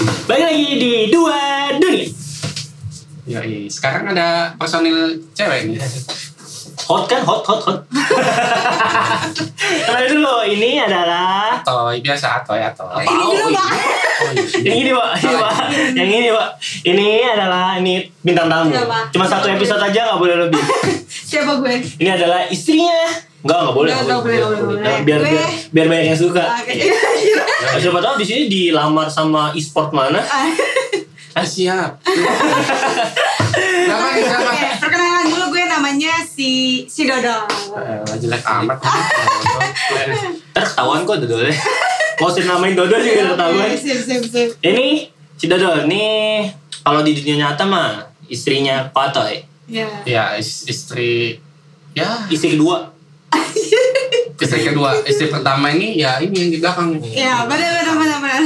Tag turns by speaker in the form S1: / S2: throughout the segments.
S1: Balik lagi di dua dunia.
S2: Ya, iya. Sekarang ada personil cewek nih.
S1: Hot kan? Hot, hot, hot. Kenalin dulu, ini adalah
S2: Toy biasa Toy atau
S1: Apa?
S3: Ini dulu bang.
S1: yang ini pak, ini pak, yang ini pak. Ini adalah ini bintang tamu. Cuma satu episode aja nggak boleh lebih.
S3: Siapa gue?
S1: Ini adalah istrinya. Enggak, nggak boleh.
S3: Nggak, nggak boleh, boleh.
S1: Biar, biar, biar banyak yang suka.
S3: Oke.
S1: Nah, siapa tahu di sini dilamar sama e-sport mana?
S2: Ah, siap. Siapa nih siapa?
S3: Perkenalan dulu gue namanya si si Dodo.
S2: Eh, jelek amat.
S1: Ntar ketahuan kok Dodol. Mau usah namain Dodol juga ketahuan.
S3: Sip, sip, sip.
S1: Ini si Dodol, ini kalau di dunia nyata mah istrinya Patoy.
S3: Ya.
S2: Ya, is- istri ya
S1: Istri kedua.
S2: istri kedua, istri pertama ini ya ini yang di belakang.
S3: Ya, benar benar benar benar.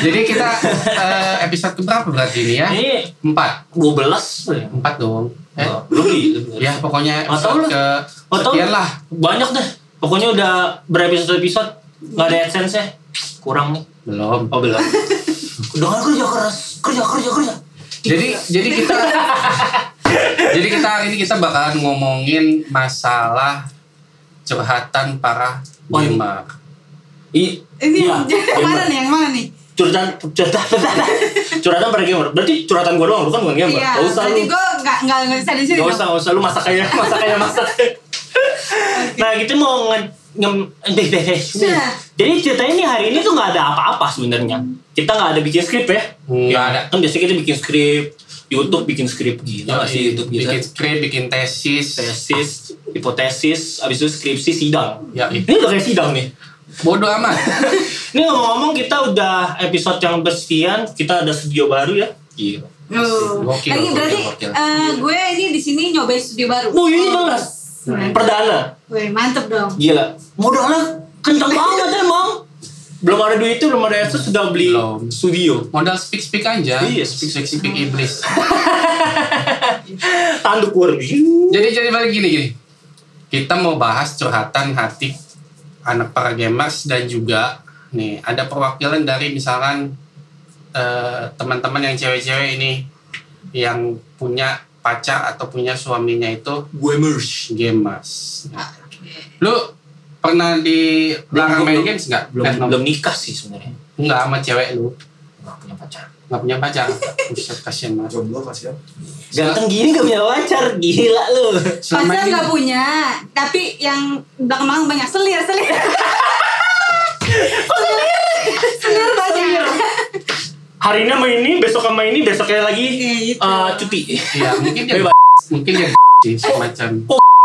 S2: Jadi kita eh, episode keberapa berarti ini ya?
S1: Ini
S2: Empat,
S1: 12
S2: empat dong. Eh,
S1: lebih,
S2: ya pokoknya episode ke sekian lah.
S1: Banyak deh. Pokoknya udah berepisode-episode nggak ada AdSense nya. Kurang nih.
S2: Belum.
S1: Oh belum. Udah kerja keras, kerja kerja kerja.
S2: Jadi jadi kita jadi kita hari ini kita bakalan ngomongin masalah curhatan para gamer.
S1: I,
S3: Ini
S1: iya,
S3: yang mana
S1: gamer.
S3: nih? Yang mana nih?
S1: Curhatan, curhatan, curhatan para gamer. Berarti curhatan gue doang, lu kan bukan gamer.
S3: Iya,
S1: Gak usah
S3: berarti
S1: lu.
S3: gue nggak nggak nggak bisa di sini.
S1: Gak usah, gak usah lu masak aja, masak aja, masak. Nah, kita mau nge ngem. Jadi ceritanya ini hari ini tuh nggak ada apa-apa sebenarnya. Kita nggak ada bikin skrip ya.
S2: Nggak ada.
S1: Kan biasanya kita bikin skrip, YouTube bikin skrip gitu nggak sih YouTube
S2: bikin
S1: gitu.
S2: skrip, bikin tesis.
S1: Tesis, hipotesis, abis itu skripsi sidang.
S2: Ya,
S1: Ini udah kayak sidang nih.
S2: bodoh amat.
S1: Ini ngomong-ngomong kita udah episode yang bersekian, kita ada studio baru ya. Gila.
S3: Oh.
S2: Gokil,
S3: Lagi berarti
S2: gokil.
S3: eh, gue ini di sini nyobain studio baru.
S1: Oh ini banget. Perdana.
S3: Wih, mantep dong.
S1: Gila. Modalnya kencang banget emang. Belum ada duit itu, belum ada AdSense sudah beli
S2: Belum.
S1: studio.
S2: Modal speak speak aja.
S1: Iya,
S2: speak
S1: speak-
S2: speak, speak iblis.
S1: Tanduk war.
S2: jadi jadi balik gini gini. Kita mau bahas curhatan hati anak para gamers dan juga nih ada perwakilan dari misalkan eh, teman-teman yang cewek-cewek ini yang punya pacar atau punya suaminya itu
S1: Gamers.
S2: gamers. Lu pernah dilarang
S1: Belum,
S2: main
S1: belum.
S2: games nggak?
S1: Belum
S2: Eh,
S1: belum nikah sih sebenarnya.
S2: Enggak sama cewek lu.
S1: Nggak punya pacar.
S2: Nggak punya pacar. Buset kasihan banget.
S4: jomblo kasihan
S1: Ganteng gini gak punya pacar, gila lu.
S2: Selama
S3: Pacar nggak punya, tapi yang belakang belakang banyak selir selir. selir, selir banyak.
S1: Hari ini sama ini, besok sama ini, besoknya lagi
S3: gitu.
S1: eh, cuti.
S2: Iya, mungkin dia mungkin dia sih semacam.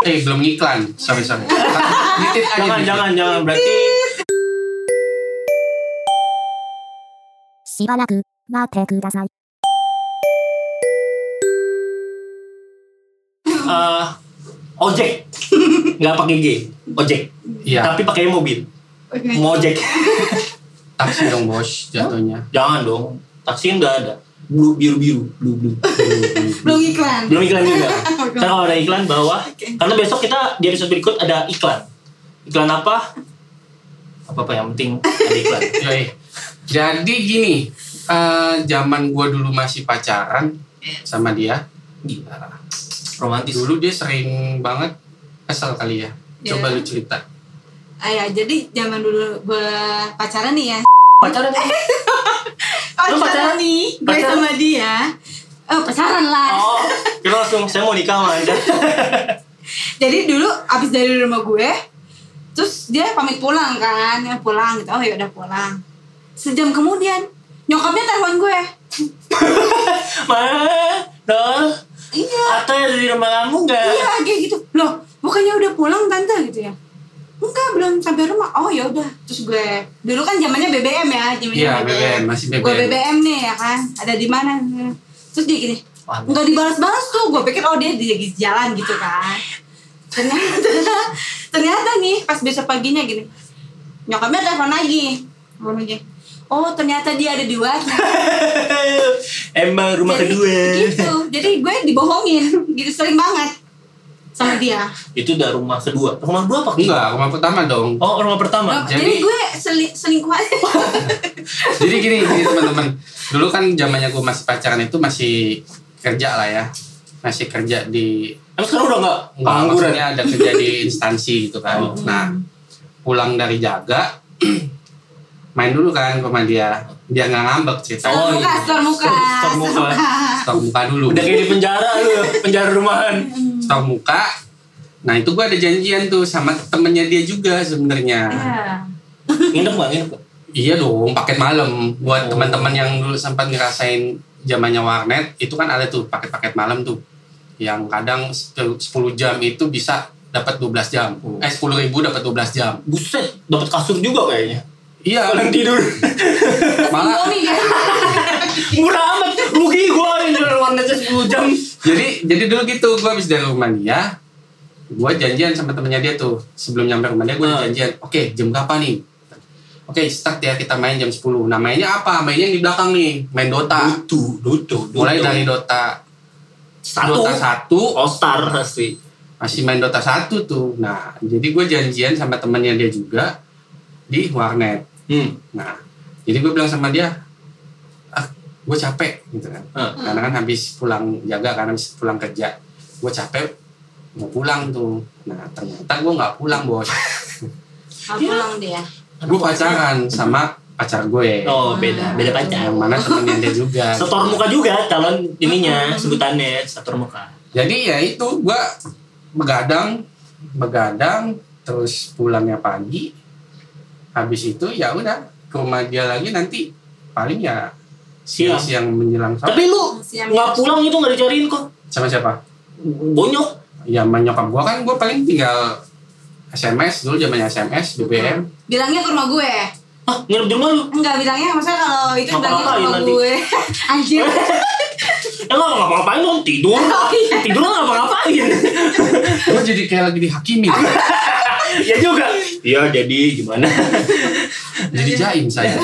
S2: Eh belum iklan, sampai sampai. Ditit aja.
S1: Jangan jangan jangan berarti.
S5: Shibanaku, mate kudasai.
S1: Uh, ojek, nggak pakai G, ojek.
S2: Iya.
S1: Tapi pakai mobil. Mau ojek.
S2: Taksi dong bos jatuhnya.
S1: Jangan dong, taksi nggak ada. Blue biru biru, blue blue.
S3: Belum iklan.
S1: Belum iklan juga. Ntar kalau ada iklan bawah.
S3: Oke.
S1: Karena besok kita di episode berikut ada iklan. Iklan apa? Apa apa yang penting ada iklan.
S2: Yoi. Jadi gini, eh, zaman gua dulu masih pacaran sama dia.
S1: Gila. Romantis.
S2: Dulu dia sering banget kesel kali ya. Coba
S3: Iya.
S2: lu cerita.
S3: Ah, ya, jadi zaman dulu gue pacaran nih ya.
S1: Pacaran? Lu pacaran?
S3: nih, gue sama dia. Oh pacaran lah.
S1: Oh, kita langsung saya mau nikah sama anda.
S3: Jadi dulu abis dari rumah gue, terus dia pamit pulang kan, ya pulang gitu. Oh ya udah pulang. Sejam kemudian nyokapnya telepon gue.
S1: Mana? Dol?
S3: Iya,
S1: Atau yang dari rumah kamu nggak?
S3: iya kayak gitu. Loh, bukannya udah pulang tante gitu ya? Enggak, belum sampai rumah. Oh ya udah. Terus gue dulu kan zamannya BBM ya, zamannya
S2: Iya, BBM, masih
S3: Gue
S2: BBM.
S3: BBM nih ya kan, ada di mana? Terus dia gini,
S1: Wah,
S3: nggak dibalas-balas tuh. Gue pikir oh dia di di jalan gitu kan. Ternyata ternyata nih pas besok paginya gini, nyokapnya telepon lagi, telepon lagi. Oh ternyata dia ada di warna.
S1: Emang rumah
S3: Jadi,
S1: kedua.
S3: Gitu. Jadi gue dibohongin, gitu sering banget. Sama dia.
S1: Itu udah rumah kedua. Rumah kedua apa?
S2: Enggak, rumah pertama dong.
S1: Oh, rumah pertama.
S3: Nah,
S2: jadi-
S3: jadi, gue seli, selingkuh aja.
S2: Jadi gini, gini teman-teman. Dulu kan zamannya gue masih pacaran itu masih kerja lah ya. Masih kerja di
S1: Emang sekarang udah nggak
S2: Enggak,
S1: pengangguran?
S2: maksudnya ada kerja di instansi gitu kan.
S1: Oh.
S2: Nah, pulang dari jaga, main dulu kan ke rumah dia. Dia nggak ngambek cerita.
S1: Oh,
S3: muka,
S1: iya.
S3: setor muka.
S1: Setor muka.
S2: Stok muka dulu.
S1: Udah kayak di penjara lu, penjara rumahan.
S2: Stok muka. Nah, itu gue ada janjian tuh sama temennya dia juga sebenarnya.
S3: Iya.
S1: Nginep nggak?
S2: Iya dong, paket malam. Buat
S1: Oh.
S2: teman-teman yang dulu sempat ngerasain zamannya warnet, itu kan ada tuh paket-paket malam tuh. Yang kadang 10 jam itu bisa dapat 12 jam.
S1: Oh.
S2: Eh 10 ribu dapat 12 jam.
S1: Buset, dapat kasur juga kayaknya.
S2: Iya,
S1: Kalian tidur.
S2: malah.
S1: Murah amat. Rugi gua yang jual warnetnya 10 jam.
S2: jadi jadi dulu gitu gue habis dari rumah dia gue janjian sama temennya dia tuh sebelum nyampe rumah dia gue
S1: Ah.
S2: janjian oke jam berapa nih oke start ya kita main jam 10 nah mainnya apa mainnya yang di belakang nih main Dota
S1: Dutu, dutu,
S2: mulai dari Dota
S1: satu.
S2: Dota 1
S1: All Star pasti.
S2: masih main Dota 1 tuh nah jadi gue janjian sama temennya dia juga di warnet
S1: Hmm.
S2: nah jadi gue bilang sama dia gue capek gitu kan.
S1: Ah.
S2: karena kan habis pulang jaga karena habis pulang kerja. Gue capek mau pulang tuh. Nah ternyata gue nggak pulang bos.
S3: Mau pulang dia.
S2: gue pacaran sama pacar gue.
S1: Oh, beda, beda pacar.
S2: yang mana temennya dia juga.
S1: Setor muka juga calon ininya sebutannya setor muka.
S2: jadi ya itu gue begadang begadang terus pulangnya pagi. Habis itu ya udah ke rumah dia lagi nanti paling ya
S1: Siang.
S2: siang menjelang sore
S1: Tapi lu nggak pulang itu nggak dicariin kok.
S2: sama siapa
S1: Bonyok.
S2: ya sama nyokap gue kan gue paling tinggal SMS dulu zamannya SMS BBM
S3: Bilangnya ke rumah gue.
S1: Ah, nginep di rumah lu?
S3: Enggak bilangnya maksudnya kalau itu bilangnya ke rumah
S1: nanti?
S3: gue. Anjir.
S1: Ya nggak ngapa-ngapain dong tidur.
S3: Oh, iya.
S1: Tidur nggak ngapa-ngapain.
S2: gue jadi kayak lagi dihakimi
S1: ya juga. Iya jadi gimana?
S2: jadi jaim saya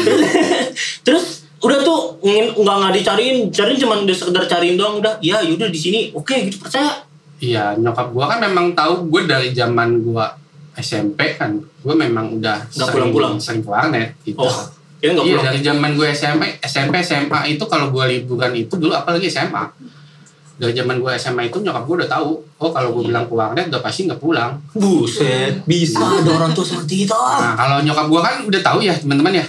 S1: Terus udah tuh ngin- nggak nggak dicariin, cariin cuma udah sekedar cariin doang udah. Ya yaudah di sini, oke gitu percaya.
S2: Iya, nyokap gua kan memang tahu gue dari zaman gua SMP kan, gue memang udah
S1: Nggak
S2: sering-
S1: pulang-pulang?
S2: sering ke warnet gitu.
S1: Oh, ya
S2: iya,
S1: pulang.
S2: dari zaman gue SMP, SMP, SMA itu kalau gue liburan itu dulu apalagi SMA. Dari zaman gue SMA itu nyokap gue udah tahu, oh kalau gue bilang ke warnet udah pasti nggak pulang.
S1: Buset, bisa ada orang tuh seperti itu.
S2: Nah, kalau nyokap gua kan udah tahu ya teman-teman ya.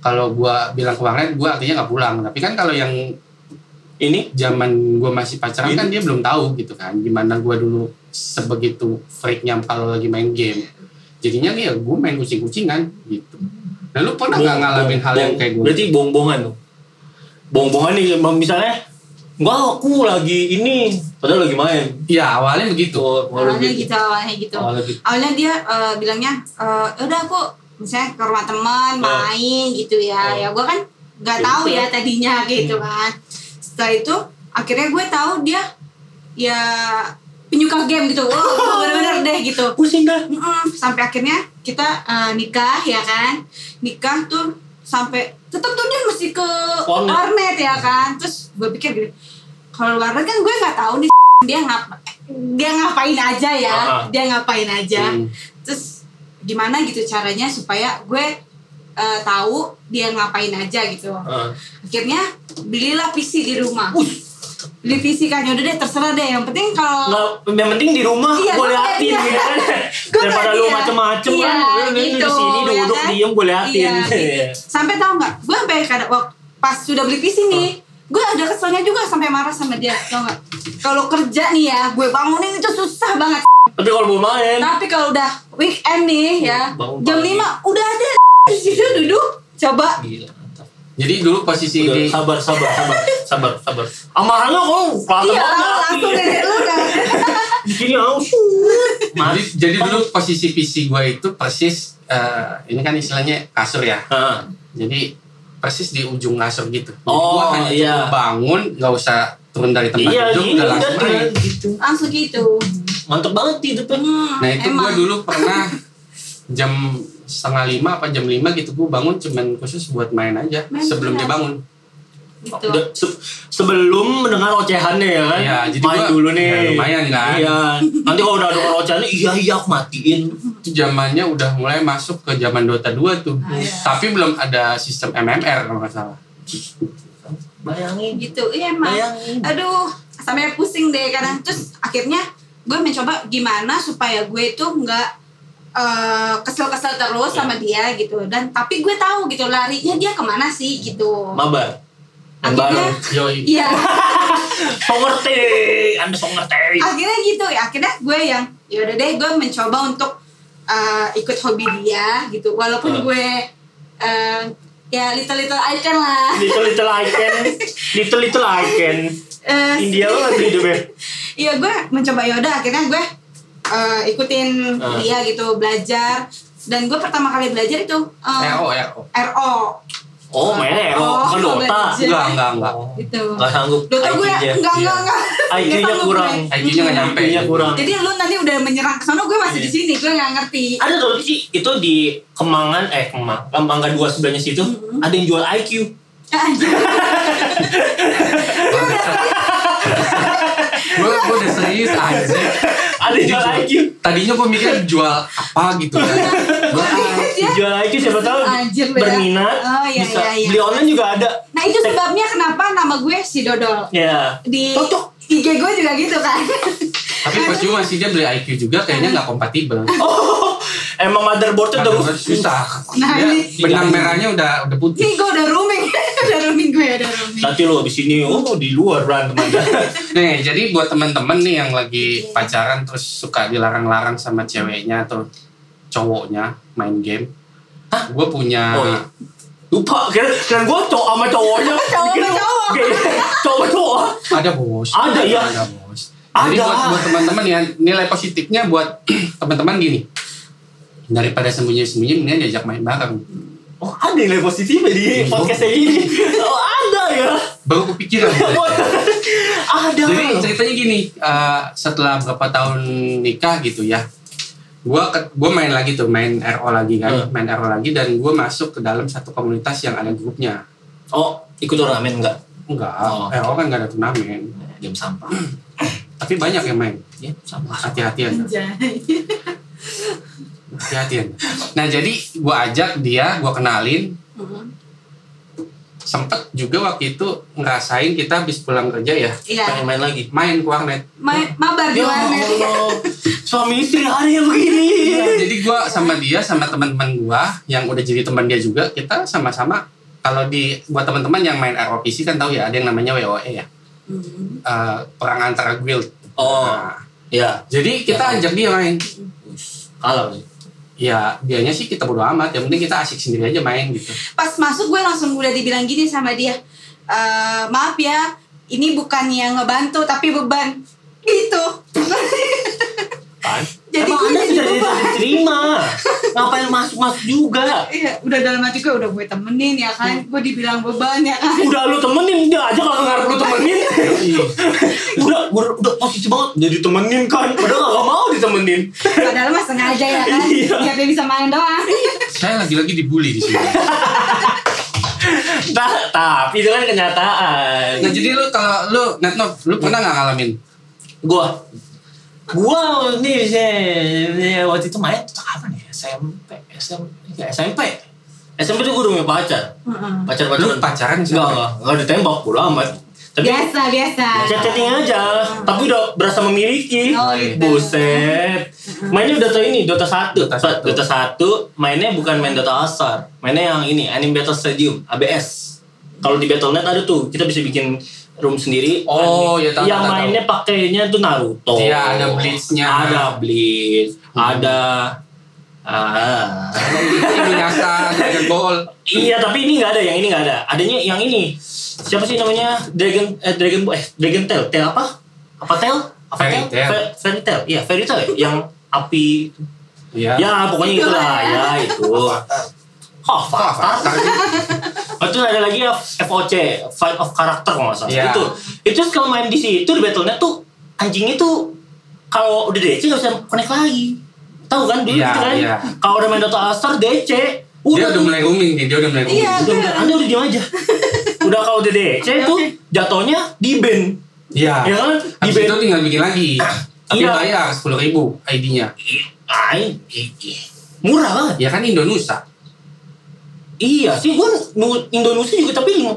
S2: Kalau gua bilang ke warnet, gua artinya nggak pulang. Tapi kan kalau yang
S1: Ini
S2: zaman gue masih pacaran
S1: Ini-
S2: kan dia belum tahu gitu kan gimana gue dulu sebegitu freaknya kalau lagi main game jadinya ya gue main kucing-kucingan gitu nah lu pernah nggak ngalamin hal yang kayak gue
S1: Berarti bohong-bohongan tuh. Bohong-bohongan nih misalnya Enggak, aku lagi ini padahal lagi main.
S2: ya awalnya begitu
S1: Oh,
S3: Awalnya gitu, awalnya gitu.
S1: Awalnya gitu.
S3: Awalnya dia eh, bilangnya, eh, udah aku misalnya ke rumah teman
S1: Oh.
S3: main gitu ya.
S1: Oh.
S3: Ya gue kan nggak
S1: Ya,
S3: tahu ya tadinya gitu kan. Setelah itu akhirnya gue tahu dia ya penyuka game gitu. Wah, bener-bener deh gitu.
S1: Pusing dah.
S3: Mm-mm, sampai akhirnya kita eh, nikah ya kan nikah tuh sampai tetap tuh dia mesti ke
S1: Warnet.
S3: warnet ya kan terus gue pikir gini kalau warnet kan gue nggak tahu nih dia ngap dia ngapain aja ya
S1: Ah.
S3: dia ngapain aja
S2: Hmm.
S3: terus gimana gitu caranya supaya gue eh, tahu dia ngapain aja gitu
S1: Heeh.
S3: akhirnya belilah PC di rumah beli PC kan yaudah deh terserah deh yang penting kalau
S1: Nggak, yang penting di rumah
S3: Iya,
S1: gue liatin
S3: liatin.
S1: gitu kan. Daripada lu
S3: ya.
S1: macem-macem
S3: Iya,
S1: kan. Lu di
S3: gitu,
S1: sini
S3: ya
S1: duduk
S3: kan?
S1: diem gue liatin.
S3: Iya. sampai tahu nggak gue sampai kadang wak- pas sudah beli PC nih gue ada keselnya juga sampai marah sama dia tau nggak kalau kerja nih ya gue bangunin itu susah banget
S1: Tapi kalau mau main,
S3: tapi kalau udah weekend nih ya
S1: Bangun
S3: jam
S1: pagi.
S3: 5 udah ada di situ duduk coba
S1: gila. mantap.
S2: jadi dulu posisi
S1: Udah,
S2: di
S1: sabar, sabar, sabar, sabar, sabar. Amarannya kok kelihatan
S3: iya langsung dari lu kan
S1: Di sini langsung.
S2: jadi, jadi dulu posisi PC gue itu persis eh, ini kan istilahnya kasur ya
S1: Heeh.
S2: jadi persis di ujung kasur gitu jadi
S1: Oh,
S2: gua hanya
S1: iya.
S2: bangun nggak usah turun dari tempat
S1: Iya,
S2: duduk udah
S1: udah
S2: langsung main
S1: gitu.
S3: langsung gitu
S1: Mantap banget hidupnya.
S3: Hmm,
S2: Nah itu gue dulu pernah jam setengah lima apa jam lima gitu gue bangun cuman khusus buat main aja
S3: Main
S2: sebelum dia bangun.
S3: gitu
S1: Udah, se- sebelum mendengar ocehannya ya kan
S2: Iya, jadi
S1: main
S2: gua-
S1: dulu nih
S2: ya, lumayan kan.
S1: iya nanti kalau udah dengar ocehannya iya iya aku matiin
S2: Itu zamannya udah mulai masuk ke zaman Dota 2 tuh.
S3: Ah, iya.
S2: Tapi belum ada sistem MMR kalau nggak salah.
S1: bayangin
S3: gitu iya emang
S1: Bayangin.
S3: aduh sampai pusing deh kadang terus akhirnya gue mencoba gimana supaya gue itu nggak eh, kesel-kesel terus sama dia gitu. Dan tapi gue tahu gitu larinya dia ke mana sih gitu.
S1: Mabar.
S3: Akhirnya- iya.
S1: So ngerti anda so ngerti
S3: akhirnya gitu ya akhirnya gue yang ya udah deh gue mencoba untuk eh, ikut hobi dia gitu. Walaupun
S1: Hmm.
S3: gue eh, ya little little icon lah.
S1: Little little icon little little icon
S3: Eh,
S1: India banget tuh hidupnya
S3: Iya gue mencoba yaudah akhirnya gue eh, ikutin
S1: Ah.
S3: dia gitu belajar dan gue pertama kali belajar itu eh,
S2: RO, RO.
S3: RO
S1: oh mainnya Ero
S3: Oh,
S1: kan Dota.
S2: Enggak, enggak, enggak.
S3: gitu.
S1: nggak sanggup
S3: Dota gue
S1: IQ-nya.
S3: enggak enggak enggak.
S1: IQ-nya
S3: Nggak sanggup
S1: kurang.
S3: gue.
S2: IQ-nya nggak nyampe.
S1: IQ-nya kurang
S3: Jadi lu nanti udah menyerang ke sana gue masih
S1: Iya.
S3: di sini gue nggak ngerti.
S1: ada tuh sih itu di Kemangan eh Kemang Mangga dua sebelahnya situ
S3: Mm-hmm.
S1: ada yang jual IQ
S3: Anjir.
S2: Gue gue udah serius aja.
S1: ada jual IQ
S2: Tadinya gue mikir jual apa gitu kan. Gua,
S3: Dia
S1: jual IQ siapa tahu
S3: Anjir ya.
S1: berminat
S3: Oh, iya,
S1: bisa
S3: iya, iya.
S1: beli online juga ada
S3: Nah itu sebabnya kenapa nama gue si Dodol
S1: ya
S3: di
S1: Cocok.
S3: IG gue juga gitu kan.
S2: tapi percuma sih dia beli IQ juga kayaknya nggak kompatibel.
S1: oh emang motherboardnya udah
S2: susah.
S3: Nah, ini-
S2: benang merahnya udah udah putih.
S3: Nih gue udah rooming, udah rooming gue udah rooming.
S1: Nanti lo abis ini oh di luar berantem aja
S2: Nih, jadi buat teman-teman nih yang lagi pacaran terus suka dilarang-larang sama ceweknya atau cowoknya main game. Hah? Gue punya
S1: Oh, iya. lupa kira kira gue cowok sama cowoknya
S3: Cowok cowok.
S1: cowok cowok
S2: ada bos.
S1: Ada, iya.
S2: Ada bos. Jadi
S1: Ada.
S2: buat buat teman-teman ya nilai positifnya buat teman-teman gini. Daripada sembunyi-sembunyi mendingan diajak main bareng.
S1: oh ada nilai positifnya di
S2: Iya.
S1: podcast kayak gini oh ya
S2: Baru kepikiran.
S1: ada
S2: Jadi ceritanya gini, eh, setelah berapa tahun nikah gitu ya, gua ke- gua main lagi tuh, main RO lagi kan,
S1: Hmm.
S2: main RO lagi dan gua masuk ke dalam satu komunitas yang ada grupnya.
S1: oh ikut turnamen enggak
S2: Enggak,
S1: Oh.
S2: RO kan nggak ada turnamen,
S1: game sampah
S2: tapi banyak yang main.
S1: ya sampah
S2: Hati-hatian,
S3: Anjay.
S2: hati-hatian. Nah jadi gua ajak dia, gua kenalin,
S3: Hmm.
S2: Sempet juga waktu itu ngerasain kita habis pulang kerja ya,
S3: Iya.
S1: pengen main lagi
S2: main ke warnet.
S3: Ma- mabar di
S1: ya
S3: warnet.
S1: Allah suami istri ada yang begini
S2: Iya, jadi gua sama dia sama teman-teman gua yang udah jadi teman dia juga kita sama-sama kalau di buat teman-teman yang main ROPC kan tahu ya ada yang namanya WOE ya
S3: Hmm.
S2: Eh, perang antara guild.
S1: oh
S2: Nah,
S1: ya
S2: jadi kita ajak dia main.
S1: kalau sih
S2: Ya dianya sih kita bodo amat. Yang penting kita asik sendiri aja main gitu.
S3: Pas masuk gue langsung udah dibilang gini sama dia. "Eh, maaf ya, ini bukan yang ngebantu tapi beban. Gitu. Jadi gue jadi
S1: diterima ngapain masuk masuk juga
S3: Iya, udah dalam hati gue udah gue temenin ya kan. Gue dibilang beban ya kan.
S1: udah lu temenin dia aja kalau ngarep lu temenin udah udah udah posisi banget jadi temenin kan padahal gak mau ditemenin
S3: Padahal mah sengaja ya kan.
S1: Iya.
S3: Biar dia bisa main doang.
S2: Saya lagi-lagi dibully di sini.
S1: nah, tapi itu kan kenyataan
S2: Nah jadi lu kalau lu Netno, lu pernah nggak ngalamin?
S1: gua gua nih saya waktu itu main tuh kapan ya? SMP SMP ya, SMP SMP tuh gua udah punya pacar.
S3: Heeh.
S1: pacar
S2: Lu
S1: pacaran.
S2: pacaran
S1: enggak
S2: siapa?
S1: enggak enggak ditembak bodo amat. Tapi
S3: Biasa, biasa.
S1: chat chatting aja tapi udah berasa memiliki.
S3: Oh, gitu.
S1: buset. Mainnya Dota ini Dota 1
S2: Dota satu.
S1: Dota 1 mainnya bukan main Dota Asar mainnya yang ini Anime Battle Stadium ABS kalau di Battle.net ada tuh kita bisa bikin room sendiri
S2: Oh,
S1: Anime.
S2: ya, tahu,
S1: yang
S2: tahu,
S1: mainnya pakainya tuh Naruto
S2: Iya, ada Bleach-nya.
S1: ada Bleach
S2: Hmm.
S1: ada ah
S2: Ini nyasa Dragon Ball.
S1: Iya tapi ini nggak ada yang ini nggak ada. Adanya yang ini. Siapa sih namanya Dragon eh Dragon eh Dragon Tail. Tail apa? Apa Tail? Apa
S2: Fairy Tail.
S1: Fa- Fairy Tail. Iya Fairy Tail ya. yang api.
S2: Iya.
S1: Ya pokoknya
S3: Itulah ya.
S1: itu. Oh,
S2: Kok Avatar?
S1: Itu ada lagi ya FOC, Fight of Character kalau nggak salah.
S2: Iya.
S1: Itu. Itu kalau main di situ di Battle.net tuh anjingnya tuh kalau udah DC nggak bisa connect lagi. Tahu kan dulu
S2: Iya,
S1: gitu kan?
S2: iya.
S1: Kalau udah main Dota Astar DC,
S2: Dia udah
S1: tuh.
S2: mulai roaming nih, dia udah mulai roaming.
S3: Iya.
S1: Udah, udah, anda udah diam aja. udah kalau udah DC tuh jatuhnya di band
S2: Iya.
S1: ya kan di band
S2: itu tinggal bikin lagi. Tapi
S1: Iya.
S2: bayar sepuluh ribu ID-nya.
S1: Ay, murah banget
S2: Ya kan Indonesia.
S1: Iya sih gua nu- Indonesia juga tapi lima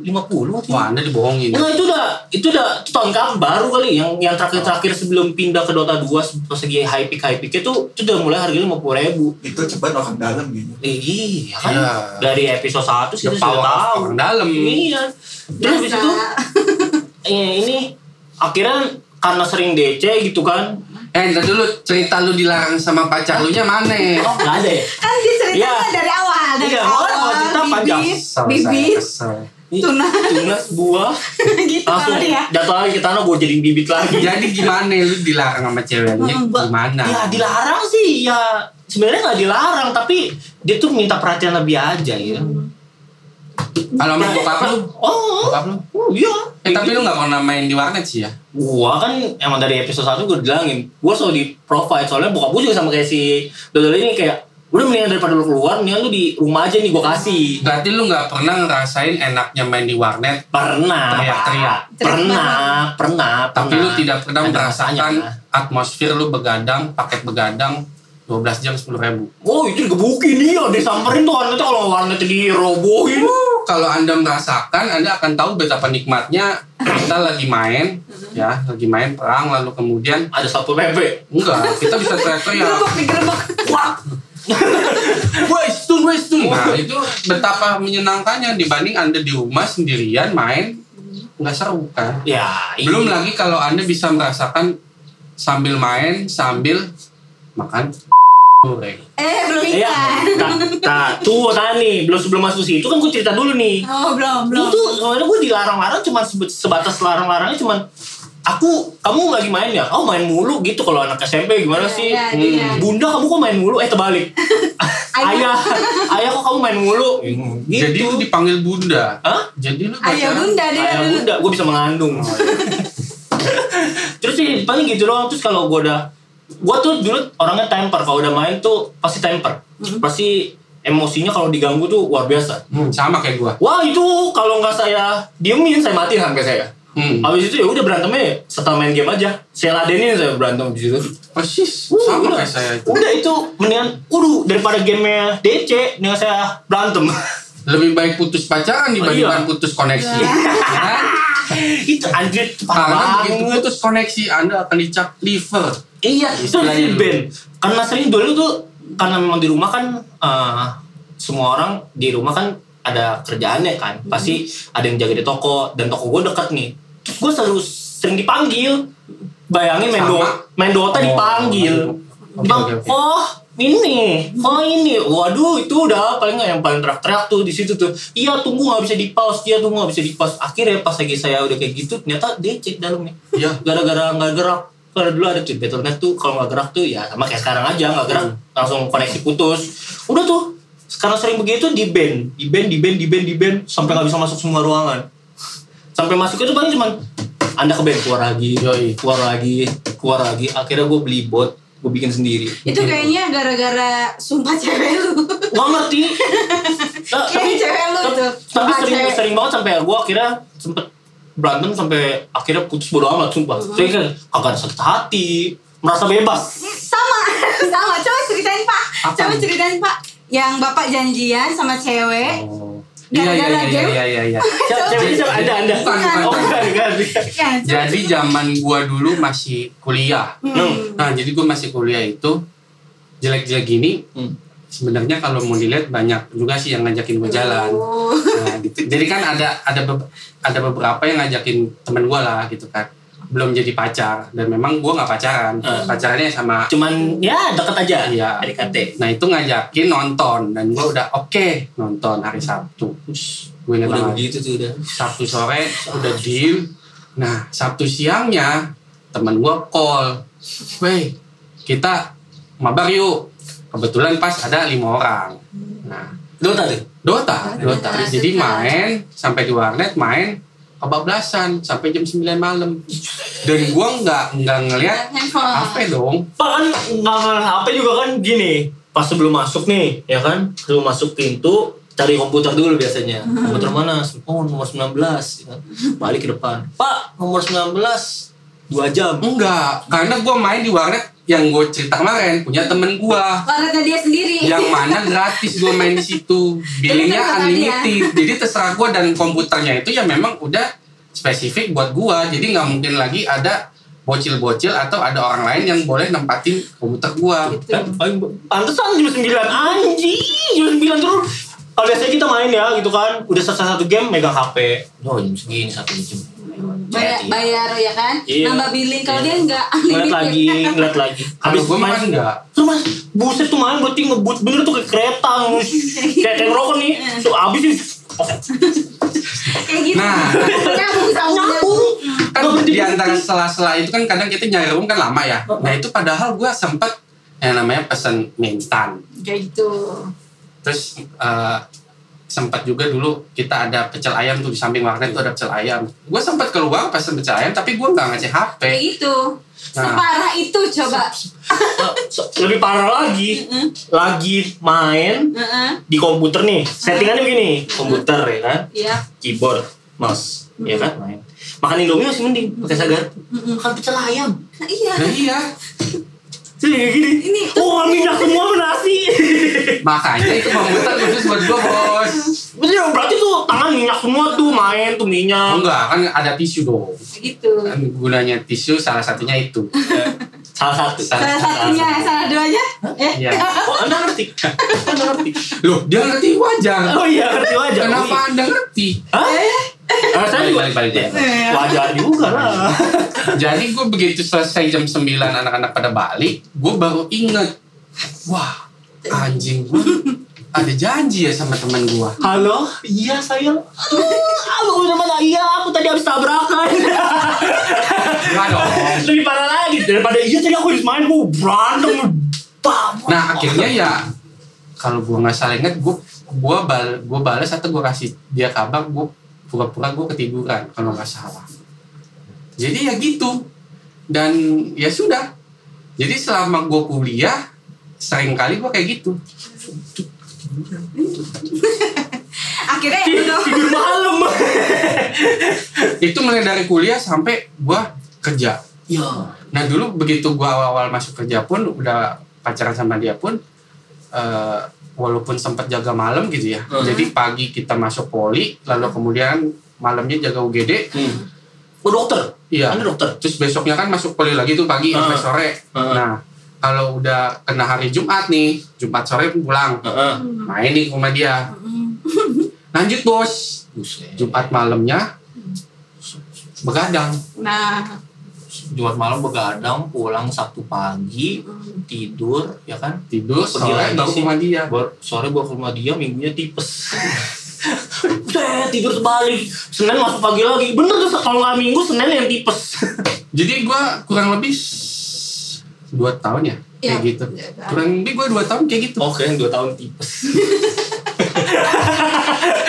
S1: lima puluh
S2: Wah, Anda dibohongin.
S1: Nah itu udah itu udah itu tahun baru kali yang yang terakhir terakhir sebelum pindah ke Dota 2 pas lagi high peak high peak itu itu udah mulai harganya lima puluh ribu
S4: Itu cepat orang dalam gitu.
S1: iya kan
S2: Iya.
S1: dari episode 1 sih sudah tahu
S2: orang dalam.
S1: iya terus habis itu eh, ini akhirnya karena sering DC gitu kan
S2: Eh, ntar dulu cerita lu dilarang sama pacar lu nya mana?
S1: oh nggak ada ya
S3: kan dia ceritanya
S1: Iya.
S3: dari dari
S1: Iya,
S3: awal
S1: kalau cerita panjang.
S3: bibit. Tuna.
S1: tunas buah
S3: gitu
S1: langsung
S3: kali ya
S1: jatuh lagi ke tanah gue jadi bibit lagi
S2: Jadi gimana lu dilarang sama ceweknya? Gimana?
S1: ya dilarang sih ya sebenarnya nggak dilarang tapi dia tuh minta perhatian lebih aja ya
S2: Kalau sama bokap lu,
S1: oh
S2: bokap lu.
S1: oh iya
S2: Eh, tapi lu gak pernah main di warnet sih ya?
S1: gua kan emang dari episode 1 gue bilangin gua selalu di provide soalnya bokap gua juga sama kayak si Dodol ini kayak udah mendingan daripada lu keluar mendingan lu di rumah aja nih gua kasih
S2: Berarti lu gak pernah ngerasain enaknya main di warnet,
S1: pernah
S2: Teriak-teriak.
S1: Pak. pernah pernah
S2: tapi
S1: pernah.
S2: lu tidak pernah
S1: Ada
S2: merasakan
S1: masanya.
S2: atmosfer lu begadang, paket begadang 12 jam 10 ribu.
S1: oh itu digebukin dia disamperin tuh warnetnya kalau warnetnya dirobohin
S2: Kalau anda merasakan, anda akan tahu betapa nikmatnya kita lagi main, ya, lagi main perang, lalu kemudian
S1: ada satu PP
S2: enggak, kita bisa teriak-teriak.
S3: digerebek digerebek wah
S2: Woi, stun, woi, stun. Nah, itu betapa menyenangkannya dibanding Anda di rumah sendirian main nggak seru kan.
S1: ya
S2: Belum
S1: iya.
S2: lagi kalau Anda bisa merasakan sambil main, sambil makan goreng.
S3: eh belum
S1: Iya,
S3: ikan
S1: tak, tak, tuh tadi belum sebelum masuk situ kan gue cerita dulu nih.
S3: oh belum belum
S1: tuh sebenarnya gue dilarang-larang cuma sebatas larang-larangnya cuman aku kamu lagi main ya, oh main mulu gitu kalau anak SMP gimana
S3: Iya,
S1: sih?
S3: iya,
S1: Hmm,
S3: iya.
S1: Bunda kamu kok main mulu? Eh terbalik. ayah, ayah kok kamu main mulu? Gitu.
S2: Jadi lu dipanggil bunda.
S1: Hah?
S2: Jadi lu
S3: ayah bunda dia
S1: Ayah
S3: dulu
S1: bunda, gue bisa mengandung. Terus sih paling gitu doang. Terus kalau gue udah, gue tuh dulu orangnya temper. Kalau udah main tuh pasti temper. Pasti emosinya kalau diganggu tuh luar biasa.
S2: Hmm, sama kayak gua.
S1: Wah itu kalau nggak saya diemin saya matiin sampai saya.
S2: Hmm.
S1: Habis itu ya udah berantemnya setelah main game aja. Saya ladenin saya berantem di situ.
S2: Persis,
S1: Uh,
S2: sama
S1: udah.
S2: kayak saya itu.
S1: Udah itu mendingan, udah daripada gamenya DC, mendingan saya berantem.
S2: Lebih baik putus pacaran dibandingkan
S1: Iya.
S2: putus koneksi. Ya
S1: itu anjir parah
S2: begitu
S1: banget.
S2: putus koneksi Anda akan dicap liver.
S1: Iya, itu band. Karena sering dulu tuh karena memang di rumah kan eh, semua orang di rumah kan ada kerjaannya kan. Pasti ada yang jaga di toko dan toko gue dekat nih. Gue selalu sering dipanggil. Bayangin main,
S2: Sama.
S1: do main Dota
S2: Oh,
S1: dipanggil. Bang,
S2: oke, oke.
S1: oh ini, oh ini, waduh itu udah paling nggak yang paling teriak-teriak tuh di situ tuh. Iya tunggu nggak bisa di pause, iya tunggu nggak bisa di pause. Akhirnya pas lagi saya udah kayak gitu, ternyata dia cek dalamnya
S2: Iya.
S1: gara-gara nggak gerak kalau dulu ada tuh Battle.net tuh kalau nggak gerak tuh ya sama kayak sekarang aja nggak gerak langsung koneksi putus udah tuh sekarang sering begitu di band di band di band di band di band sampai nggak bisa masuk semua ruangan. Sampai masuk itu paling cuman anda ke band keluar lagi
S2: Yoi.
S1: keluar lagi keluar lagi. Akhirnya gue beli bot gue bikin sendiri.
S3: Itu kayaknya gara-gara sumpah cewek lu.
S1: Nggak ngerti. Nah,
S3: Kayak cewek lu
S1: tapi,
S3: tuh.
S1: tapi sering
S3: cewek.
S1: sering banget sampai gue akhirnya sempet berantem sampai akhirnya putus bodo amat sumpah.
S3: Hmm.
S1: saya kan kagak sakit hati merasa bebas.
S3: Sama sama. Coba ceritain pak.
S2: Apa?
S3: Coba ceritain pak yang bapak janjian sama cewek
S2: Oh. Iya iya iya
S3: game?
S2: iya iya iya.
S1: Siapa ada anda oh
S2: bukan.
S1: bukan bukan bukan.
S3: ya,
S2: Jadi zaman gua dulu masih kuliah.
S3: Hmm.
S2: Nah, jadi gua masih kuliah itu jelek-jelek gini.
S1: Hmm.
S2: Sebenarnya kalau mau dilihat banyak juga sih yang ngajakin gua jalan.
S3: Oh.
S2: Nah, gitu. Jadi kan ada ada ada beberapa yang ngajakin temen gua lah gitu kan. Belum jadi pacar dan memang gua nggak pacaran.
S1: Hmm.
S2: Pacarannya sama
S1: cuman ya deket aja
S2: Iya.
S1: PDKT
S2: Nah itu ngajakin nonton dan gue udah oke nonton hari Sabtu. Gue ingat
S1: udah
S2: banget.
S1: begitu tuh udah
S2: Sabtu sore udah deal. Nah Sabtu siangnya teman gue call, weh kita mabar yuk. Kebetulan pas ada lima orang. Nah
S1: Dota tuh
S2: Dota, Dota.
S3: Dota,
S2: Jadi main sampai di warnet main kebablasan sampai jam 9 malam. Dan gue nggak nggak ngeliat HP dong.
S1: Pak kan nggak ngeliat HP juga kan gini pas sebelum masuk nih ya kan? Sebelum masuk pintu cari komputer dulu biasanya. Komputer mana? Oh nomor 19 ya kan. balik ke depan. Pak nomor 19 dua jam.
S2: Enggak, karena gue main di warnet yang gue cerita kemarin punya temen gue
S3: Warnanya dia sendiri.
S2: yang mana gratis gue main di situ. Billingnya unlimited. Jadi terserah gue dan komputernya itu ya memang udah spesifik buat gue jadi nggak mungkin lagi ada bocil-bocil atau ada orang lain yang boleh nempatin komputer gue
S3: Gitu.
S1: kan paling pantesan jam 9 anjing jam 9 terus. Kalau biasanya kita main ya gitu kan. Udah selesai satu game megang HP oh jam segini satu jam
S3: Bayar, bayar ya kan?
S1: Iya.
S3: Nambah billing kalau dia
S1: Iya.
S3: enggak.
S1: ngeliat lagi ngeliat lagi
S2: Habis gue main enggak
S1: Tuh mas, buset tuh main berarti ngebut bener tuh kayak kereta ngus. Kayak kayak rokok nih, tuh abis
S3: Kayak gitu.
S2: Nah.
S3: nyambung
S2: kan di antara sela-sela itu kan kadang kita nyari room kan lama ya nah itu padahal gue sempet yang namanya pesen mie instan
S3: Kayak gitu.
S2: terus eh, sempat juga dulu kita ada pecel ayam tuh di samping warnet tuh ada pecel ayam gue sempat keluar pesen pecel ayam tapi gue nggak ngecek HP
S3: Kayak gitu.
S2: Nah.
S3: Separah itu coba.
S1: So- lebih parah lagi, lagi main
S3: Heeh.
S1: di komputer nih. Settingannya begini, komputer ya kan,
S3: Iya.
S1: keyboard, mouse, ya kan main. Makan Indomie masih mending pakai sagar. Makan pecel ayam.
S3: Nah, iya.
S2: nah iya
S1: Jadi kayak gini.
S3: Ini
S1: Oh, minyak semua nasi.
S2: makanya itu komputer khusus buat gue bos
S1: Berarti berarti tuh tangan minyak semua tuh main tuh minyak.
S2: enggak kan ada tisu dong
S3: gitu.
S2: kan gunanya tisu salah satunya itu
S1: Salah satu.
S3: Salah satunya, salah duanya. Eh.
S2: Iya.
S1: Oh, Anda ngerti? Anda ngerti?
S2: loh dia ngerti wajar
S1: Oh iya, ngerti wajar.
S2: kenapa anda ngerti
S1: Hah? Ah, saya juga
S2: balik balik balik
S3: Eh.
S1: wajar juga lah.
S2: Jadi gue begitu selesai jam 9 anak-anak pada balik, gue baru inget, wah anjing gue ada janji ya sama teman gue.
S1: Halo, iya sayang. Aduh, aku udah mana? Iya, aku tadi habis tabrakan.
S2: Enggak dong.
S1: Lebih parah lagi daripada iya tadi aku habis main gue berantem. Bam.
S2: Nah akhirnya ya kalau gue nggak salah inget, gue gue bal gue balas atau gue kasih dia kabar, gue pura-pura gue ketiduran kalau nggak salah. Jadi ya gitu dan ya sudah. Jadi selama gue kuliah sering kali gue kayak gitu.
S3: Akhirnya ya
S1: tidur,
S3: udah.
S1: malam.
S2: Itu mulai dari kuliah sampai gue kerja.
S1: Ya.
S2: Nah dulu begitu gua awal-awal masuk kerja pun udah pacaran sama dia pun eh, walaupun sempat jaga malam gitu ya.
S1: Hmm.
S2: Jadi pagi kita masuk poli, lalu kemudian malamnya jaga UGD.
S1: Hmm. Oh dokter?
S2: Iya.
S1: Anda dokter?
S2: Terus besoknya kan masuk poli lagi tuh pagi
S1: Hmm.
S2: sampai sore.
S1: Hmm.
S2: Nah kalau udah kena hari Jumat nih, Jumat sore pulang,
S1: Heeh.
S2: main nih ke rumah dia. Lanjut bos. Jumat malamnya begadang.
S3: Nah,
S1: Jumat malam begadang, pulang Sabtu pagi, tidur, ya kan?
S2: Tidur
S1: Pergi
S2: sore baru ke rumah dia.
S1: Sore bawa ke rumah dia, minggunya tipes. Tidur sebalik. Senin masuk pagi lagi. Bener tuh, kalau nggak minggu, Senin yang tipes.
S2: Jadi gua kurang lebih dua tahun ya kayak
S3: Iya.
S2: gitu. Kurang lebih gua dua tahun kayak gitu.
S1: Oke, yang dua tahun tipes.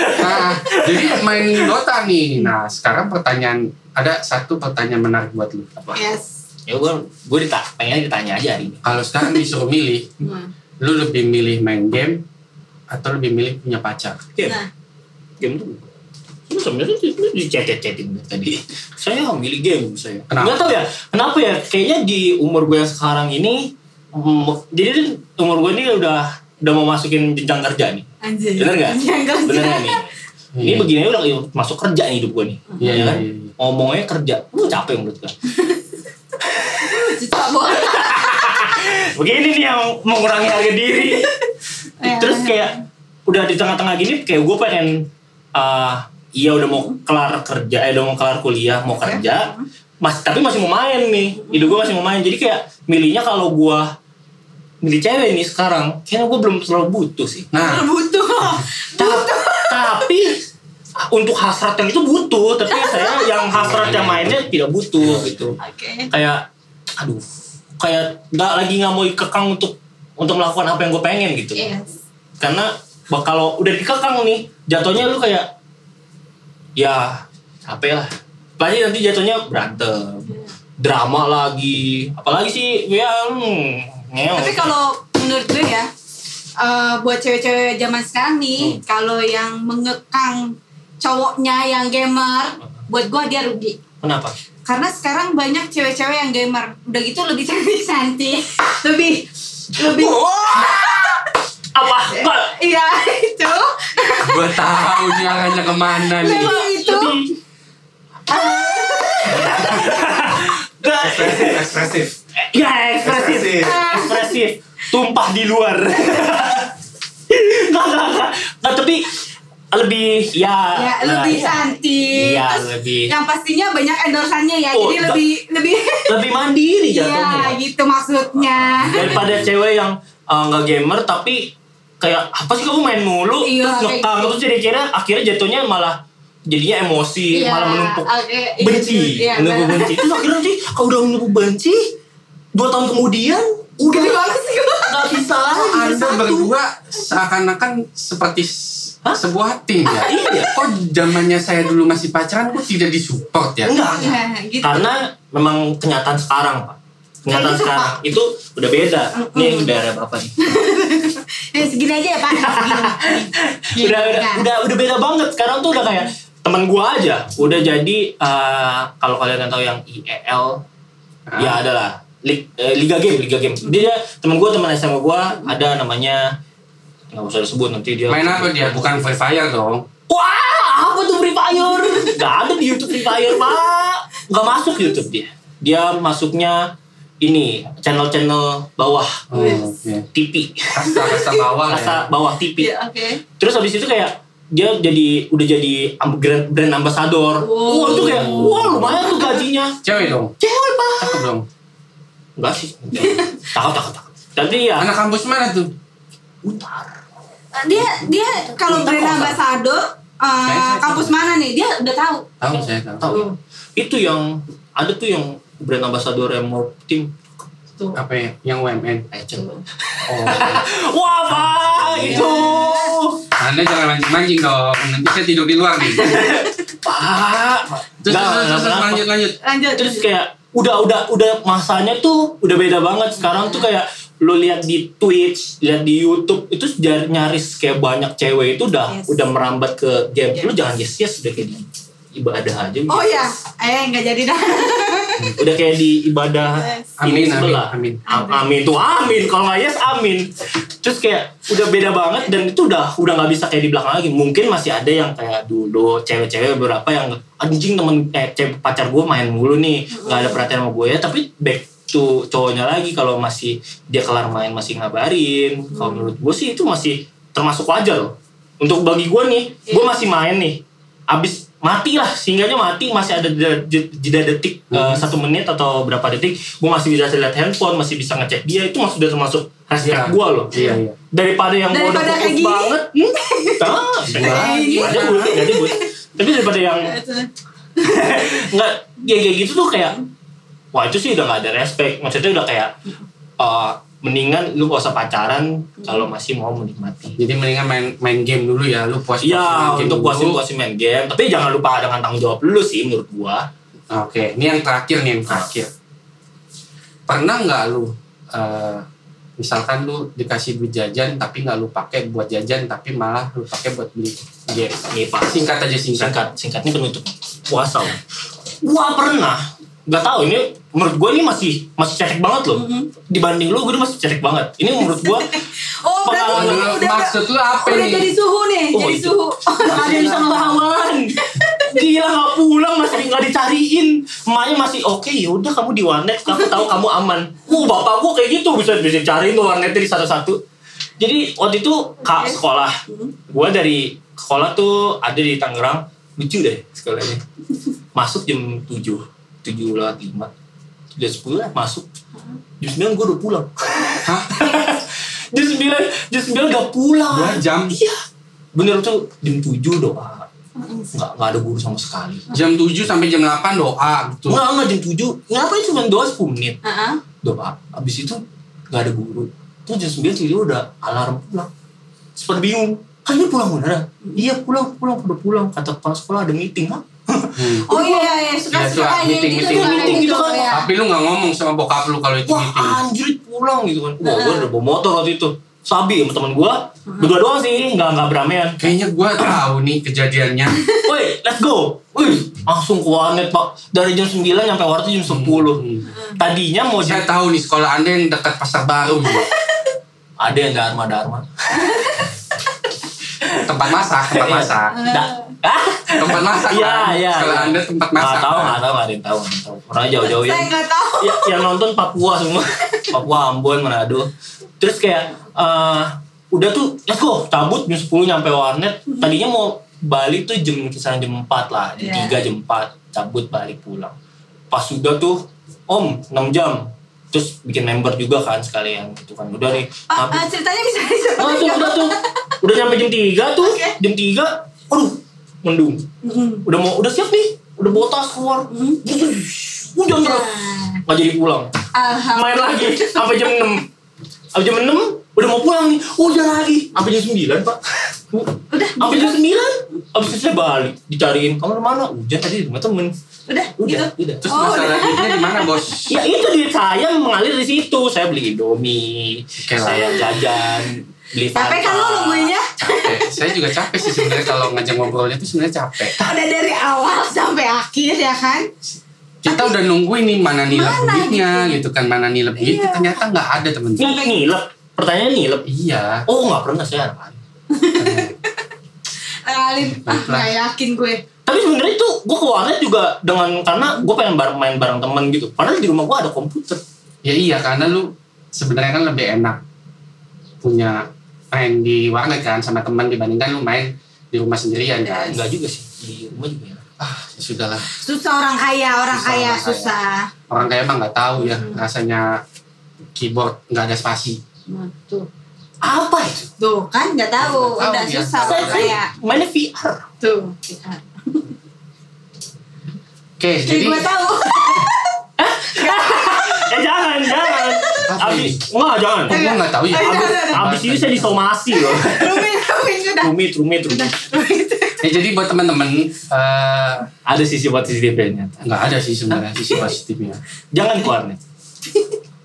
S2: Nah, jadi main Dota nih. Nah, sekarang pertanyaan ada satu pertanyaan menarik buat lu.
S1: Apa?
S3: yes.
S1: Ya gue, gue ditanya, pengen ditanya aja hari ini.
S2: Kalau sekarang disuruh milih,
S3: Hmm.
S2: lu lebih milih main game atau lebih milih punya pacar?
S1: Game,
S3: Nah,
S1: game tuh. Lu sebenarnya lu di chat chatin tadi. Saya milih game saya.
S2: Kenapa?
S1: Nggak tahu ya. Kenapa ya? Kayaknya di umur gue sekarang ini, jadi umur gue ini udah udah mau masukin jenjang kerja nih.
S3: Anjir.
S1: Bener
S3: kerja.
S1: Bener nggak nih? Ini
S2: Iya.
S1: begini udah masuk kerja nih hidup gue nih.
S2: Iya,
S1: Ya
S2: iya,
S1: kan?
S2: iya.
S1: Ngomongnya kerja. Lu capek menurut gue. Begini nih yang mengurangi harga diri.
S3: Iya,
S1: Terus kayak udah di tengah-tengah gini kayak gue pengen uh, iya udah mau kelar kerja, eh udah mau kelar kuliah, mau kerja. Mas, tapi masih mau main nih. Hidup gue masih mau main. Jadi kayak milihnya kalau gue milih cewek nih sekarang, kayaknya gue belum terlalu butuh sih.
S2: Nah,
S3: butuh.
S1: Ta- tapi untuk hasrat yang itu butuh, tapi saya yang hasrat yang mainnya tidak butuh gitu.
S3: Oke.
S1: Kayak aduh, kayak nggak lagi nggak mau dikekang untuk untuk melakukan apa yang gue pengen gitu.
S3: Yes.
S1: Karena bak- kalau udah dikekang nih, jatuhnya lu kayak ya capek lah. Apalagi nanti jatuhnya berantem, drama lagi, apalagi sih ya hmm, ngeong.
S3: Tapi kalau menurut gue ya, eh, buat cewek-cewek zaman sekarang nih,
S1: Hmm.
S3: kalau yang mengekang cowoknya yang gamer, buat gua dia rugi.
S1: Kenapa?
S3: Karena sekarang banyak cewek-cewek yang gamer, udah gitu lebih cantik cantik, lebih lebih
S1: Apa?
S3: Iya itu
S2: Gue tahu dia arahnya ke mana nih.
S3: lebih itu.
S2: Ekspresif, ekspresif.
S1: Ya ekspresif.
S2: Ekspresif.
S1: Ekspresif. Tumpah di luar. Enggak, enggak. Enggak, tapi lebih ya,
S3: ya
S1: nah,
S3: lebih
S1: iya.
S3: cantik.
S1: Iya,
S3: Terus
S1: lebih
S3: yang pastinya banyak endorsannya ya,
S1: Oh,
S3: jadi
S1: enggak.
S3: lebih lebih
S1: lebih mandiri jatuhnya.
S3: Iya, gitu maksudnya.
S1: Daripada cewek yang uh, nggak gamer tapi kayak apa sih kamu main mulu
S3: Iya,
S1: terus ngekang
S3: gitu.
S1: terus jadi kira akhirnya jatuhnya malah jadinya emosi
S3: Iya,
S1: malah menumpuk
S3: oke, iya,
S1: benci
S3: iya,
S1: menumpuk benci terus akhirnya nanti kalau udah menumpuk benci dua tahun kemudian udah
S3: Gede banget sih
S1: nggak bisa lagi
S2: Anda
S1: bersatu.
S2: berdua seakan-akan seperti
S1: Hah?
S2: sebuah tim ya.
S1: Iya.
S2: Kok zamannya saya dulu masih pacaran, kok tidak disupport ya?
S1: enggak, enggak.
S3: Iya, gitu.
S1: karena memang kenyataan sekarang pak kenyataan
S3: gitu,
S1: sekarang
S3: Pak.
S1: itu udah beda
S3: Mm-mm.
S1: nih udah ada apa nih
S3: Eh, segini aja ya Pak. Segini. Gini.
S1: udah, udah udah udah beda banget sekarang tuh udah kayak teman gua aja udah jadi eh, kalau kalian tahu yang IEL
S2: Ah.
S1: ya adalah liga game liga game dia teman gua teman SMA gua ada namanya nggak usah disebut nanti dia
S2: Main apa dia? Bukan Free Fire dong.
S1: wah apa tuh Free Fire nggak ada di YouTube Free Fire pak nggak masuk YouTube dia dia masuknya ini channel-channel bawah
S2: Oh, oke.
S1: TV
S2: Kasta-kasta bawah lah ya.
S1: rasa bawah TV
S3: Iya, oke.
S1: Terus habis itu kayak dia jadi udah jadi brand ambassador.
S3: Wow.
S1: Wah itu kayak wah lumayan tuh gajinya.
S2: Cewek dong.
S1: Cewek pak.
S2: Cakep dong.
S1: Enggak sih. Takut takut takut. Tapi ya
S2: Anak kampus mana tuh?
S1: utar.
S3: Dia dia kalau brand ambassador eh,
S2: saya
S3: kampus mana nih? Dia udah tahu.
S2: Tahu saya tahu.
S1: Tahu. ya? Itu yang ada tuh yang brand ambassador yang mau tim.
S3: Tuh.
S2: Apa ya? Yang UMN.
S1: Ecel.
S2: Oh.
S1: Wah pak itu.
S2: Anda jangan mancing-mancing dong. Nanti saya tidur di luar nih.
S1: Pak.
S2: Terus,
S1: Nggak,
S2: terus, terus,
S1: nggak
S2: terus, lanjut, lanjut.
S3: Lanjut.
S1: terus kayak udah udah udah masanya tuh udah beda banget sekarang tuh kayak lo lihat di Twitch, lihat di YouTube itu nyaris kayak banyak cewek itu udah
S3: Yes.
S1: udah merambat ke game.
S3: Yeah.
S1: Lu jangan yes yes udah kayak di ibadah aja. gitu.
S3: Oh ya, eh nggak jadi dah.
S1: Udah kayak di ibadah
S3: Yes.
S1: ini
S2: Amin, amin,
S1: sebelah.
S2: amin.
S1: Am- Amin tuh amin. Kalau nggak yes amin. Terus kayak udah beda banget dan itu udah udah nggak bisa kayak di belakang lagi. Mungkin masih ada yang kayak dulu cewek-cewek beberapa yang anjing temen eh cewek pacar gue main mulu nih nggak ada perhatian sama gue ya. Tapi back to cowoknya lagi kalau masih dia kelar main masih ngabarin. Kalau menurut gue sih itu masih termasuk wajar loh. Untuk bagi gue nih, gue masih main nih. Abis mati lah, singgahnya mati masih ada jeda, jeda detik eh, satu menit atau berapa detik, gue masih bisa lihat handphone, masih bisa ngecek dia itu masih udah termasuk respect
S2: Iya.
S1: gue loh.
S2: Iya, iya.
S1: Daripada yang gue udah fokus
S3: kayak gini.
S1: banget, hmm, ah,
S3: Kayak gini.
S1: ada bud, ada bud. Tapi daripada yang nggak ya kayak gitu tuh kayak wah itu sih udah nggak ada respect maksudnya udah kayak eh, mendingan lu gak usah pacaran kalau masih mau menikmati.
S2: Jadi mendingan main main game dulu ya. Lu puas
S1: Iya untuk puasin puasin main game. Tapi jangan lupa dengan tanggung jawab lu sih menurut gua.
S2: Oke, ini yang terakhir nih yang terakhir. Pernah nggak lu eh, misalkan lu dikasih duit jajan tapi nggak lu pakai buat jajan tapi malah lu pakai buat beli game.
S1: nih pak.
S2: Singkat aja singkat.
S1: singkat. Singkat ini penutup. Puasa gua pernah nggak tahu ini menurut gua ini masih masih cetek banget loh. Dibanding lu gue masih cetek banget. Ini menurut gua
S3: Oh, berarti
S1: Pengalaman
S3: udah,
S2: lu.
S3: udah,
S2: Maksud lu apa
S3: udah
S2: nih?
S3: jadi suhu nih,
S1: Oh,
S3: jadi
S1: itu.
S3: suhu.
S1: Gak ada yang bisa ngelawan Gila gak pulang masih gak dicariin. Emaknya masih oke ya udah kamu di warnet Aku tahu kamu aman. Uh bapak gua kayak gitu Bisa bisa cariin tuh warnetnya di satu-satu. Jadi waktu itu kak sekolah. Gua dari sekolah tuh ada di Tangerang. Lucu deh sekolahnya. Masuk jam 7 7 lewat 5 Jam 10 lah masuk. Jam 9 gua udah pulang.
S2: Hah?
S1: Jam 9 Jam 9 udah pulang.
S2: Dua jam?
S1: Iya. Bener tuh jam 7 doa. Nggak nggak ada guru sama sekali.
S2: Jam 7 sampai jam 8 doa gitu.
S1: nggak nggak jam 7 ngapain cuma doa 10 menit?
S3: Heeh.
S1: doa. Abis itu nggak ada guru. Terus jam 9 tidur udah alarm pulang. Sempat bingung. Kan ini pulang beneran? Iya pulang pulang udah pulang. Kata kepala sekolah ada meeting Hah?
S2: Hmm.
S3: Oh iya iya, iya. suka
S2: Iya,
S3: suka
S2: suka.
S3: ya
S2: Meeting,
S3: gitu
S2: meeting,
S1: meeting
S3: gitu
S1: gitu kan.
S3: ya.
S2: Tapi lu nggak ngomong sama bokap lu kalau itu
S1: wah
S2: meeting.
S1: anjir pulang gitu kan wah gue udah bawa motor waktu itu Sabi sama temen gue. Berdua doang sih, nggak nggak beramean.
S2: Kayaknya gue tahu nih kejadiannya.
S1: Woi, let's go. Wih, langsung ke warnet pak. Dari jam 9 sampai warnet jam 10.
S2: Hmm.
S1: Tadinya mau
S2: Saya
S1: jam...
S2: tahu nih sekolah anda yang dekat pasar baru.
S1: Ada yang Dharma-Dharma.
S2: tempat masak, tempat masak.
S1: Da- Hah?
S2: Tempat masak
S1: Iya,
S2: kan?
S1: iya.
S2: Sekolah
S1: iya.
S2: anda tempat masak.
S1: Nggak tahu,
S2: kan?
S1: nggak tahu, nggak ada yang tahu, nggak tahu. Orang jauh-jauh ya.
S3: Saya nggak tahu.
S1: ya, yang nonton Papua semua Papua Ambon Manado terus kayak eh udah tuh let's go cabut jam 10 nyampe warnet tadinya mau balik tuh jam kisaran jam 4 lah jam. 3 jam 4 cabut balik pulang pas sudah tuh om 6 jam terus bikin member juga kan sekalian gitu kan udah nih
S3: Ah, ah, ceritanya bisa bisa.
S1: Oh, tuh, udah tuh udah nyampe jam 3 tuh
S3: Oke.
S1: jam 3 aduh mendung.
S3: Mm-mm.
S1: udah mau udah siap nih. Udah bawa tas keluar. Hujan terus
S3: Nah,
S1: nggak jadi pulang. Main lagi. Sampai jam 6 sampai jam 6 udah mau pulang nih. Hujan lagi. Sampai jam 9 pak.
S3: Udah,
S1: sampai jam 9 abis itu saya balik dicariin. Kamu ke mana hujan tadi di rumah temen.
S3: Udah,
S1: udah
S3: gitu.
S1: udah.
S2: Terus
S3: Oh,
S2: masalah
S3: udah.
S2: duitnya di mana bos?
S1: ya itu duit saya mengalir di situ. Saya beli indomie
S2: lah.
S1: saya jajan beli
S3: Capek kan lo nungguinnya?
S2: Capek. Saya juga capek sih sebenarnya kalau ngajak ngobrolnya itu sebenarnya capek.
S3: Udah dari awal sampai akhir ya kan?
S2: Kita udah nungguin nih mana nih
S3: Mana
S2: duitnya gitu kan mana nih lebih
S3: Iya.
S2: ternyata nggak ada teman-teman.
S1: nih nilep pertanyaannya nilep
S2: Iya.
S1: oh nggak pernah saya anak
S3: Alin, ah nggak yakin gue.
S1: tapi sebenarnya tuh gue ke warnet juga dengan karena gue pengen bareng main bareng temen gitu padahal di rumah gue ada komputer
S2: Ya iya karena lu sebenarnya kan lebih enak punya main di warnet kan sama teman dibandingkan lu main di rumah sendirian kan.
S1: enggak juga sih di rumah juga ya
S2: Ah, ya sudahlah.
S3: Susah orang kaya, orang
S2: Susah
S3: kaya
S2: orang kaya.
S3: susah.
S2: Orang kaya emang nggak tahu ya rasanya keyboard nggak ada spasi.
S3: Nah, tuh.
S1: apa itu
S3: Tuh kan nggak tahu, udah
S2: dia.
S3: susah
S1: saya
S3: orang kaya.
S1: mainnya VR
S3: Tuh.
S2: Oke,
S3: Jadi
S2: jadi
S3: gue tahu.
S1: eh jangan jangan abis enggak jangan
S2: kok gua nggak tahu ya.
S1: Abis,
S3: jangan, jangan.
S1: abis ini saya disomasi loh
S3: Rumin, Rumin sudah.
S1: rumit rumit rumit
S2: Ya, jadi buat teman-teman eh,
S1: ada sisi positifnya
S2: nggak ada sih sebenarnya sisi positifnya.
S1: jangan ke warnet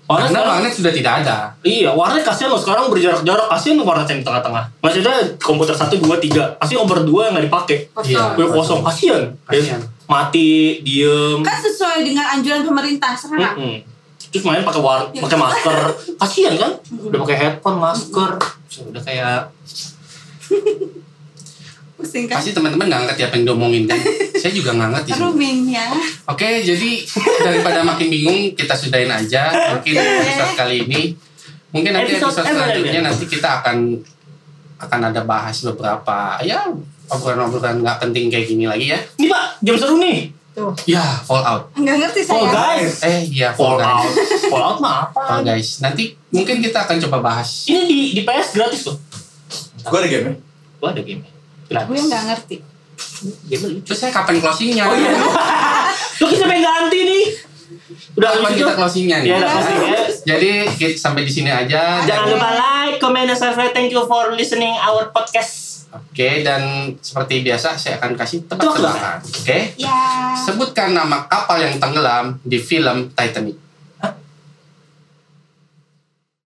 S1: warnet
S2: Karena
S1: sekarang
S2: warnet sudah tidak ada.
S1: Iya, warnet kasihan loh sekarang berjarak-jarak kasihan warnet yang di tengah-tengah. Maksudnya komputer satu dua tiga, pasti nomor dua yang nggak dipakai.
S2: Iya.
S1: Gue kosong kasihan.
S2: Kasihan.
S1: Mati, diem.
S3: Kan sesuai dengan anjuran pemerintah sekarang.
S1: Mm-mm. Terus main pakai war, pakai masker, kasihan kan? Udah pakai headphone, masker, udah kayak
S3: Pusing kan?
S2: Pasti teman-teman nggak ngerti apa yang diomongin kan. Saya juga nggak ngerti. sebenarnya.
S3: Rumin ya.
S2: Oke, jadi daripada makin bingung, kita sudahin aja. Mungkin episode kali ini. Mungkin nanti
S1: Episode-
S2: episode, selanjutnya nanti kita akan akan ada bahas beberapa ya obrolan-obrolan nggak penting kayak gini lagi ya.
S1: Ini pak, game seru nih.
S3: Tuh.
S2: Ya, Fallout.
S3: Nggak ngerti
S1: Fall
S3: saya.
S1: Guys.
S2: Eh, iya Fall
S1: Fallout.
S2: Guys.
S1: Fallout mah
S2: Fall
S1: apa?
S2: Guys. Nanti mungkin kita akan coba bahas.
S1: Ini di, di PS gratis loh.
S4: Gue ada game
S1: Gua ada game Gratis.
S3: Gue nggak ngerti.
S1: Game lucu.
S2: Terus saya kapan closingnya?
S1: Oh iya. Loh kita pengen ganti nih. Udah
S2: Kapan kita closingnya nih?
S1: Iya, udah closing ya.
S2: Jadi kita sampai di sini aja.
S1: Jangan lupa like, comment, dan subscribe. Thank you for listening our podcast.
S2: Oke, dan seperti biasa saya akan kasih tebak
S1: Tebak-tebakan.
S2: tebakan. Oke.
S3: Ya.
S2: Sebutkan nama kapal yang tenggelam di film Titanic.